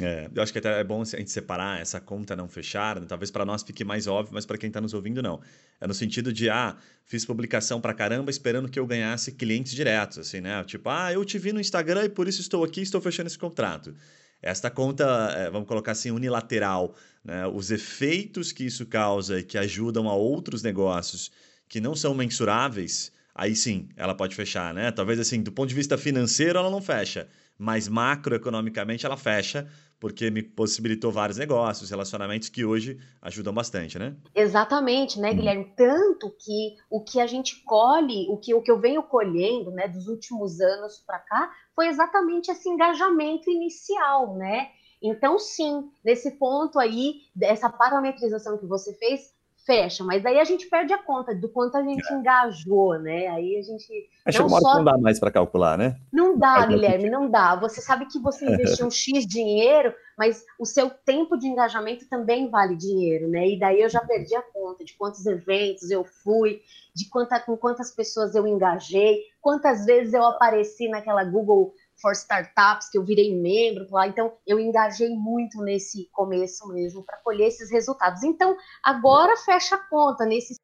B: É, eu acho que até é bom a gente separar essa conta não fechada, né? talvez para nós fique mais óbvio, mas para quem está nos ouvindo não. É no sentido de, ah, fiz publicação para caramba esperando que eu ganhasse clientes diretos, assim, né? Tipo, ah, eu te vi no Instagram e por isso estou aqui, estou fechando esse contrato. Esta conta, é, vamos colocar assim, unilateral, né? Os efeitos que isso causa e que ajudam a outros negócios que não são mensuráveis, aí sim, ela pode fechar, né? Talvez assim, do ponto de vista financeiro, ela não fecha mas macroeconomicamente ela fecha, porque me possibilitou vários negócios, relacionamentos que hoje ajudam bastante, né?
A: Exatamente, né, hum. Guilherme? Tanto que o que a gente colhe, o que, o que eu venho colhendo, né, dos últimos anos para cá, foi exatamente esse engajamento inicial, né? Então, sim, nesse ponto aí, dessa parametrização que você fez, fecha, mas aí a gente perde a conta do quanto a gente é. engajou, né? Aí a gente.
B: Chega uma hora que não dá mais para calcular, né?
A: Não dá, Guilherme, não dá. Você sabe que você [laughs] investiu um X dinheiro, mas o seu tempo de engajamento também vale dinheiro, né? E daí eu já perdi a conta de quantos eventos eu fui, de quanta, com quantas pessoas eu engajei, quantas vezes eu apareci naquela Google for Startups, que eu virei membro lá. Então, eu engajei muito nesse começo mesmo para colher esses resultados. Então, agora fecha a conta nesse.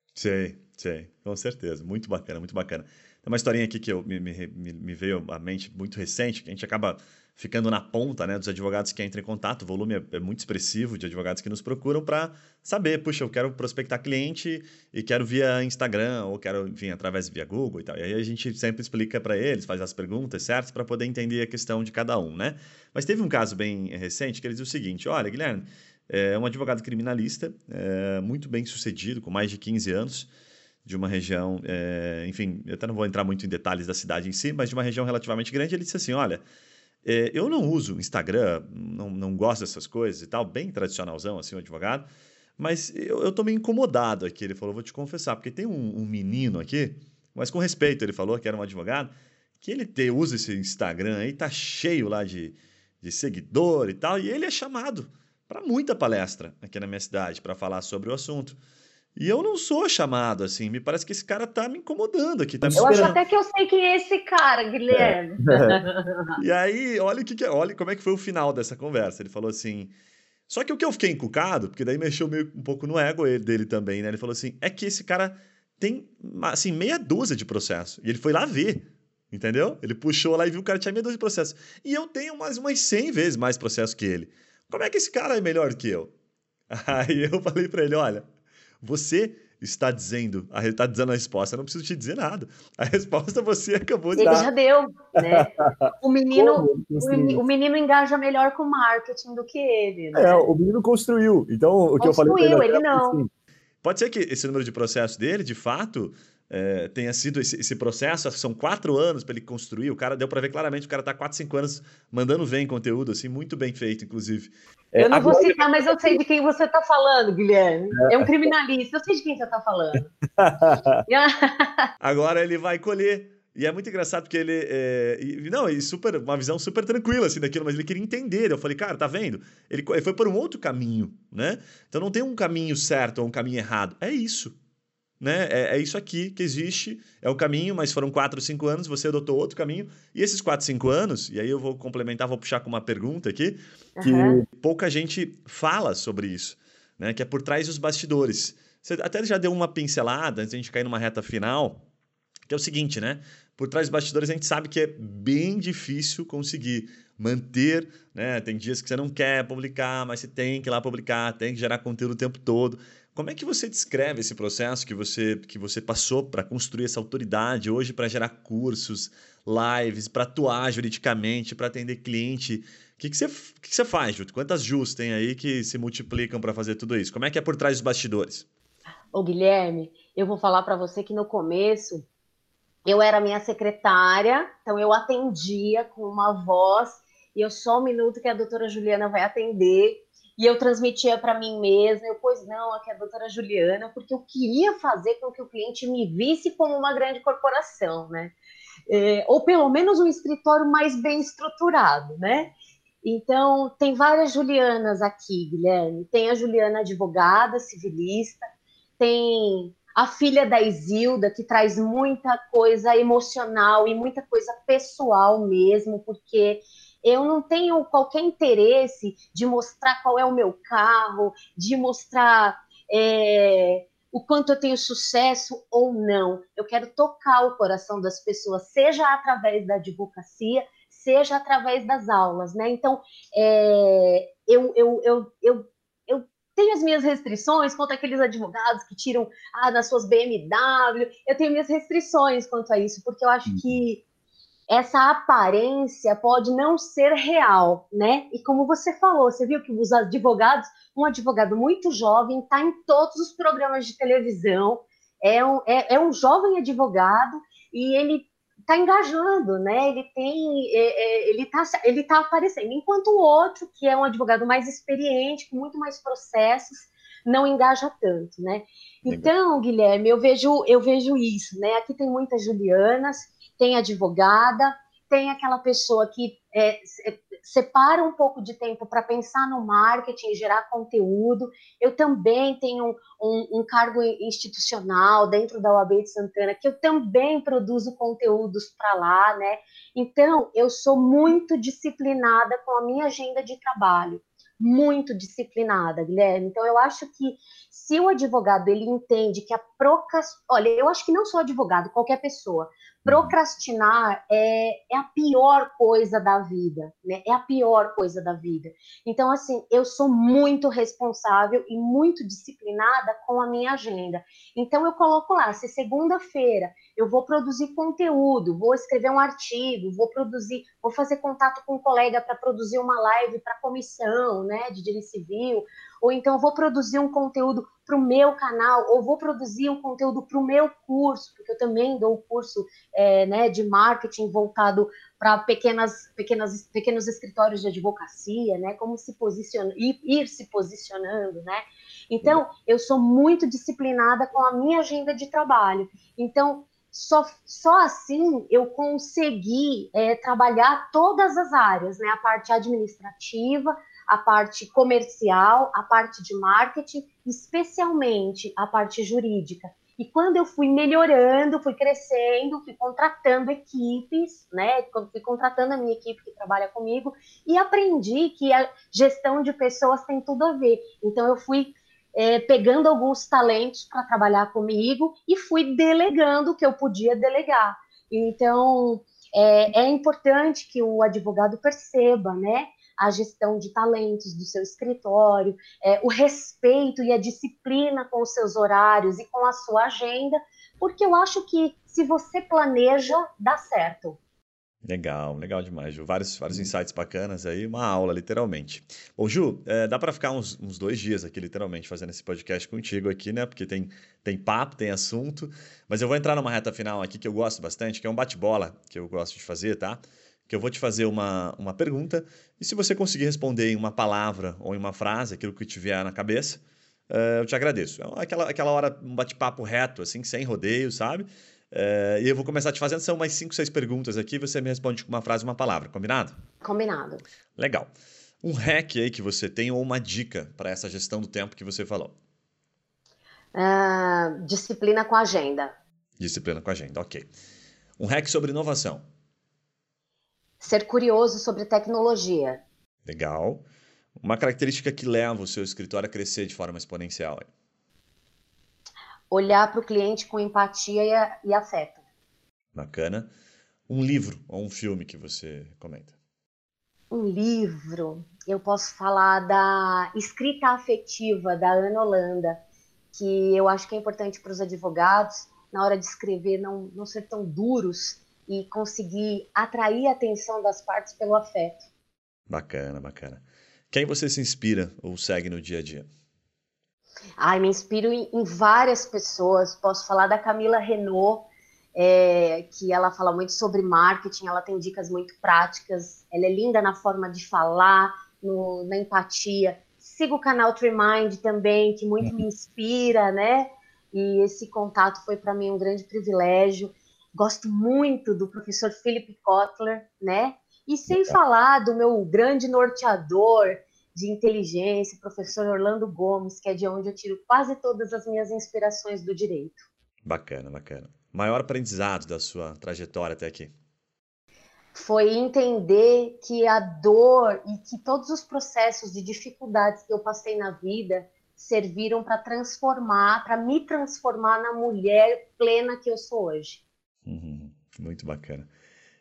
B: Sei, com certeza. Muito bacana, muito bacana. Tem uma historinha aqui que eu, me, me, me veio à mente muito recente, que a gente acaba ficando na ponta né, dos advogados que entram em contato. O volume é, é muito expressivo de advogados que nos procuram para saber, puxa, eu quero prospectar cliente e quero via Instagram ou quero, enfim, através via Google e tal. E aí a gente sempre explica para eles, faz as perguntas certas para poder entender a questão de cada um, né? Mas teve um caso bem recente que ele diz o seguinte, olha, Guilherme, é um advogado criminalista, é, muito bem sucedido, com mais de 15 anos, de uma região, é, enfim, eu até não vou entrar muito em detalhes da cidade em si, mas de uma região relativamente grande, ele disse assim, olha, é, eu não uso Instagram, não, não gosto dessas coisas e tal, bem tradicionalzão, assim, o advogado, mas eu, eu tô meio incomodado aqui. Ele falou, vou te confessar, porque tem um, um menino aqui, mas com respeito, ele falou que era um advogado, que ele te, usa esse Instagram aí, tá cheio lá de, de seguidor e tal, e ele é chamado para muita palestra aqui na minha cidade para falar sobre o assunto. E eu não sou chamado, assim. Me parece que esse cara tá me incomodando aqui. Tá
A: eu acho até que eu sei quem é esse cara, Guilherme.
B: É. [laughs] e aí, olha o que, que é, olha como é que foi o final dessa conversa. Ele falou assim. Só que o que eu fiquei encucado, porque daí mexeu meio, um pouco no ego dele também, né? Ele falou assim: é que esse cara tem, assim, meia dúzia de processos. E ele foi lá ver. Entendeu? Ele puxou lá e viu que o cara tinha meia dúzia de processos. E eu tenho mais umas 100 vezes mais processos que ele. Como é que esse cara é melhor que eu? [laughs] Aí eu falei para ele: olha, você está dizendo, está dizendo a resposta, eu não preciso te dizer nada. A resposta você acabou de
A: Ele
B: dar.
A: Ele já deu, né? [laughs] O menino, o, o, menino engaja melhor com marketing do que ele. Né?
D: É, o menino construiu. Então, o que construiu,
A: eu falei. Construiu, ele, ele não. Assim,
B: Pode ser que esse número de processo dele, de fato, é, tenha sido esse, esse, processo, são quatro anos para ele construir. O cara deu para ver claramente, o cara está quatro, cinco anos mandando ver em conteúdo, assim, muito bem feito, inclusive.
A: É, eu não agora... vou citar, mas eu sei de quem você está falando, Guilherme. É. é um [laughs] criminalista, eu sei de quem você está falando. [laughs] [laughs]
B: agora ele vai colher. E é muito engraçado porque ele. É, e, não, e super, uma visão super tranquila assim daquilo, mas ele queria entender. Eu falei, cara, tá vendo? Ele, ele foi por um outro caminho, né? Então não tem um caminho certo ou um caminho errado. É isso né? É, é, isso aqui que existe, é o caminho, mas foram quatro, cinco anos, você adotou outro caminho. E esses quatro, cinco anos, e aí eu vou complementar, vou puxar com uma pergunta aqui, que uhum. pouca gente fala sobre isso, né? Que é por trás dos bastidores. Você até já deu uma pincelada antes de a gente cair numa reta final, que é o seguinte, né? Por trás dos bastidores a gente sabe que é bem difícil conseguir manter, né? Tem dias que você não quer publicar, mas você tem que ir lá publicar, tem que gerar conteúdo o tempo todo. Como é que você descreve esse processo que você, que você passou para construir essa autoridade hoje para gerar cursos, lives, para atuar juridicamente, para atender cliente? O que, que, você, que, que você faz, Júlio? Quantas Jus tem aí que se multiplicam para fazer tudo isso? Como é que é por trás dos bastidores?
A: Ô, Guilherme, eu vou falar para você que no começo eu era minha secretária, então eu atendia com uma voz, e eu só um minuto que a doutora Juliana vai atender, e eu transmitia para mim mesma, eu, pois não, aqui é a doutora Juliana, porque eu queria fazer com que o cliente me visse como uma grande corporação, né? É, ou pelo menos um escritório mais bem estruturado, né? Então, tem várias Julianas aqui, Guilherme. Tem a Juliana advogada, civilista, tem a filha da Isilda, que traz muita coisa emocional e muita coisa pessoal mesmo, porque eu não tenho qualquer interesse de mostrar qual é o meu carro, de mostrar é, o quanto eu tenho sucesso ou não. Eu quero tocar o coração das pessoas, seja através da advocacia, seja através das aulas, né? Então, é, eu, eu, eu, eu, eu tenho as minhas restrições quanto aqueles advogados que tiram ah, nas suas BMW. Eu tenho minhas restrições quanto a isso, porque eu acho uhum. que essa aparência pode não ser real, né? E como você falou, você viu que os advogados, um advogado muito jovem, está em todos os programas de televisão, é um, é, é um jovem advogado e ele está engajando, né? Ele tem, é, é, ele está ele tá aparecendo, enquanto o outro, que é um advogado mais experiente, com muito mais processos, não engaja tanto, né? Então, Guilherme, eu vejo, eu vejo isso, né? Aqui tem muitas Julianas tem advogada, tem aquela pessoa que é, separa um pouco de tempo para pensar no marketing, gerar conteúdo. Eu também tenho um, um, cargo institucional dentro da UAB de Santana, que eu também produzo conteúdos para lá, né? Então, eu sou muito disciplinada com a minha agenda de trabalho. Muito disciplinada, Guilherme. Então, eu acho que se o advogado ele entende que a procrastinação. Olha, eu acho que não sou advogado, qualquer pessoa procrastinar é, é a pior coisa da vida, né? É a pior coisa da vida. Então, assim, eu sou muito responsável e muito disciplinada com a minha agenda. Então, eu coloco lá, se segunda-feira eu vou produzir conteúdo, vou escrever um artigo, vou produzir, vou fazer contato com um colega para produzir uma live para comissão, né, de direito civil, ou então vou produzir um conteúdo para o meu canal, ou vou produzir um conteúdo para o meu curso, porque eu também dou um curso é, né, de marketing voltado para pequenas, pequenas, pequenos escritórios de advocacia, né, como se posicionar, ir, ir se posicionando, né. Então, eu sou muito disciplinada com a minha agenda de trabalho. Então, só, só assim eu consegui é, trabalhar todas as áreas, né? A parte administrativa, a parte comercial, a parte de marketing, especialmente a parte jurídica. E quando eu fui melhorando, fui crescendo, fui contratando equipes, né? Fui contratando a minha equipe que trabalha comigo e aprendi que a gestão de pessoas tem tudo a ver. Então eu fui é, pegando alguns talentos para trabalhar comigo e fui delegando o que eu podia delegar. Então é, é importante que o advogado perceba, né? A gestão de talentos do seu escritório, é, o respeito e a disciplina com os seus horários e com a sua agenda, porque eu acho que se você planeja, dá certo.
B: Legal, legal demais, Ju. Vários, vários insights bacanas aí, uma aula, literalmente. Bom, Ju, é, dá para ficar uns, uns, dois dias aqui, literalmente, fazendo esse podcast contigo aqui, né? Porque tem, tem papo, tem assunto. Mas eu vou entrar numa reta final aqui que eu gosto bastante, que é um bate-bola que eu gosto de fazer, tá? Que eu vou te fazer uma, uma pergunta e se você conseguir responder em uma palavra ou em uma frase, aquilo que te vier na cabeça, uh, eu te agradeço. É aquela, aquela hora, um bate-papo reto, assim, sem rodeio, sabe? Uh, e eu vou começar te fazendo, são umas 5, 6 perguntas aqui, você me responde com uma frase uma palavra, combinado?
A: Combinado.
B: Legal. Um hack aí que você tem ou uma dica para essa gestão do tempo que você falou?
A: Uh, disciplina com agenda.
B: Disciplina com agenda, ok. Um hack sobre inovação
A: ser curioso sobre tecnologia.
B: Legal. Uma característica que leva o seu escritório a crescer de forma exponencial.
A: Olhar para o cliente com empatia e, e afeto.
B: Bacana. Um livro ou um filme que você comenta?
A: Um livro, eu posso falar da escrita afetiva da Ana Holanda, que eu acho que é importante para os advogados, na hora de escrever, não, não ser tão duros e conseguir atrair a atenção das partes pelo afeto.
B: Bacana, bacana. Quem você se inspira ou segue no dia a dia?
A: Ai, me inspiro em, várias pessoas. Posso falar da Camila Renault, é, que ela fala muito sobre marketing, ela tem dicas muito práticas, ela é linda na forma de falar, no, na empatia. Sigo o canal Tremind também, que muito me [laughs] inspira, né? E esse contato foi para mim um grande privilégio. Gosto muito do professor Philip Kotler, né? E sem falar do meu grande norteador de inteligência, professor Orlando Gomes, que é de onde eu tiro quase todas as minhas inspirações do direito.
B: Bacana, bacana. Maior aprendizado da sua trajetória até aqui?
A: Foi entender que a dor e que todos os processos de dificuldades que eu passei na vida serviram para transformar, para me transformar na mulher plena que eu sou hoje.
B: Uhum, muito bacana.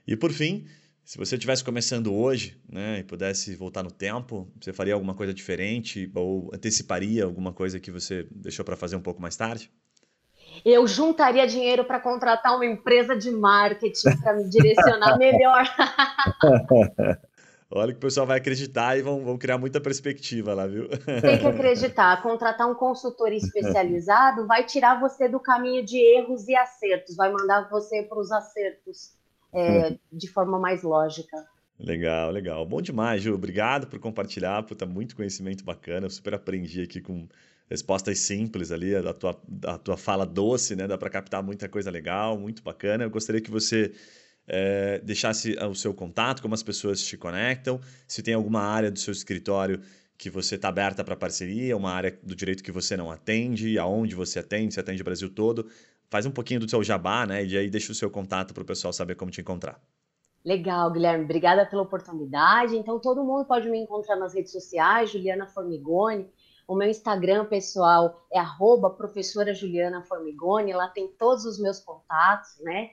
B: E por fim, se você estivesse começando hoje, né, e pudesse voltar no tempo, você faria alguma coisa diferente ou anteciparia alguma coisa que você deixou para fazer um pouco mais tarde?
A: Eu juntaria dinheiro para contratar uma empresa de marketing para me direcionar melhor. [laughs]
B: Olha que o pessoal vai acreditar e vão, vão criar muita perspectiva lá, viu?
A: Tem que acreditar. Contratar um consultor especializado vai tirar você do caminho de erros e acertos, vai mandar você para os acertos é, [laughs] de forma mais lógica.
B: Legal, legal. Bom demais, Ju. Obrigado por compartilhar, puta, muito conhecimento bacana. Eu super aprendi aqui com respostas simples ali, a tua, a tua fala doce, né? Dá para captar muita coisa legal, muito bacana. Eu gostaria que você é, deixasse o seu contato, como as pessoas te conectam, se tem alguma área do seu escritório que você está aberta para parceria, uma área do direito que você não atende, aonde você atende, se atende o Brasil todo. Faz um pouquinho do seu jabá, né? E aí deixa o seu contato para o pessoal saber como te encontrar.
A: Legal, Guilherme. Obrigada pela oportunidade. Então, todo mundo pode me encontrar nas redes sociais, Juliana Formigoni. O meu Instagram pessoal é arroba professora Juliana Formigoni, lá tem todos os meus contatos, né?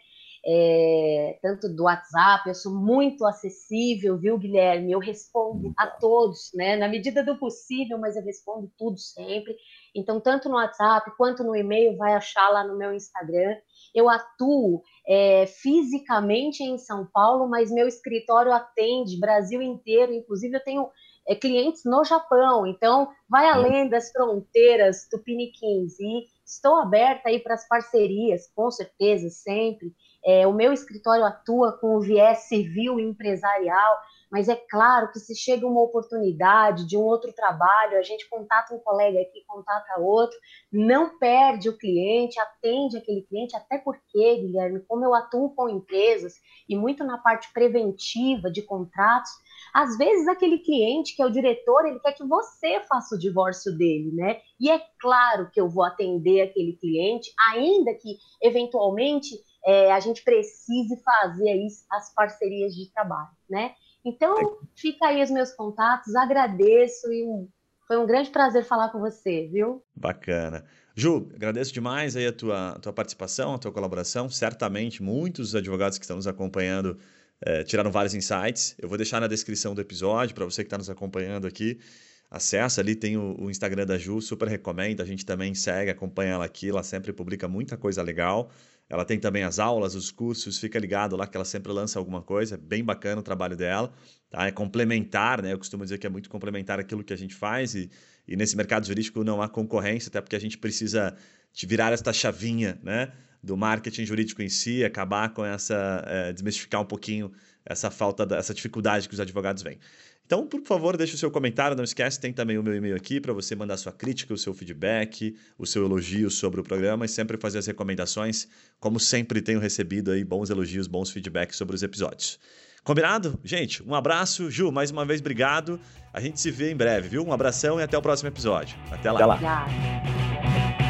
A: É, tanto do WhatsApp, eu sou muito acessível, viu, Guilherme? Eu respondo a todos, né? Na medida do possível, mas eu respondo tudo sempre. Então, tanto no WhatsApp quanto no e-mail, vai achar lá no meu Instagram. Eu atuo é, fisicamente em São Paulo, mas meu escritório atende Brasil inteiro. Inclusive, eu tenho é, clientes no Japão, então vai além das fronteiras tupiniquins e estou aberta aí para as parcerias, com certeza, sempre. É, o meu escritório atua com o viés civil e empresarial, mas é claro que se chega uma oportunidade de um outro trabalho, a gente contata um colega aqui, contata outro, não perde o cliente, atende aquele cliente, até porque, Guilherme, como eu atuo com empresas e muito na parte preventiva de contratos, às vezes aquele cliente que é o diretor, ele quer que você faça o divórcio dele, né? E é claro que eu vou atender aquele cliente, ainda que eventualmente é, a gente precise fazer aí as parcerias de trabalho, né? Então, fica aí os meus contatos, agradeço e foi um grande prazer falar com você, viu?
B: Bacana. Ju, agradeço demais aí a tua, a tua participação, a tua colaboração. Certamente muitos advogados que estão nos acompanhando é, tiraram vários insights. Eu vou deixar na descrição do episódio para você que está nos acompanhando aqui. Acessa ali, tem o, o, Instagram da Ju, super recomendo. A gente também segue, acompanha ela aqui, ela sempre publica muita coisa legal. Ela tem também as aulas, os cursos, fica ligado lá que ela sempre lança alguma coisa, é bem bacana o trabalho dela. Tá? É complementar, né? Eu costumo dizer que é muito complementar aquilo que a gente faz e, e nesse mercado jurídico não há concorrência, até porque a gente precisa de virar esta chavinha, né? do marketing jurídico em si, acabar com essa, é, desmistificar um pouquinho essa falta, da, essa dificuldade que os advogados vêm. Então, por favor, deixe o seu comentário, não esquece, tem também o meu e-mail aqui para você mandar sua crítica, o seu feedback, o seu elogio sobre o programa e sempre fazer as recomendações, como sempre tenho recebido aí bons elogios, bons feedbacks sobre os episódios. Combinado? Gente, um abraço. Ju, mais uma vez, obrigado. A gente se vê em breve, viu? Um abração e até o próximo episódio. Até lá. Até lá.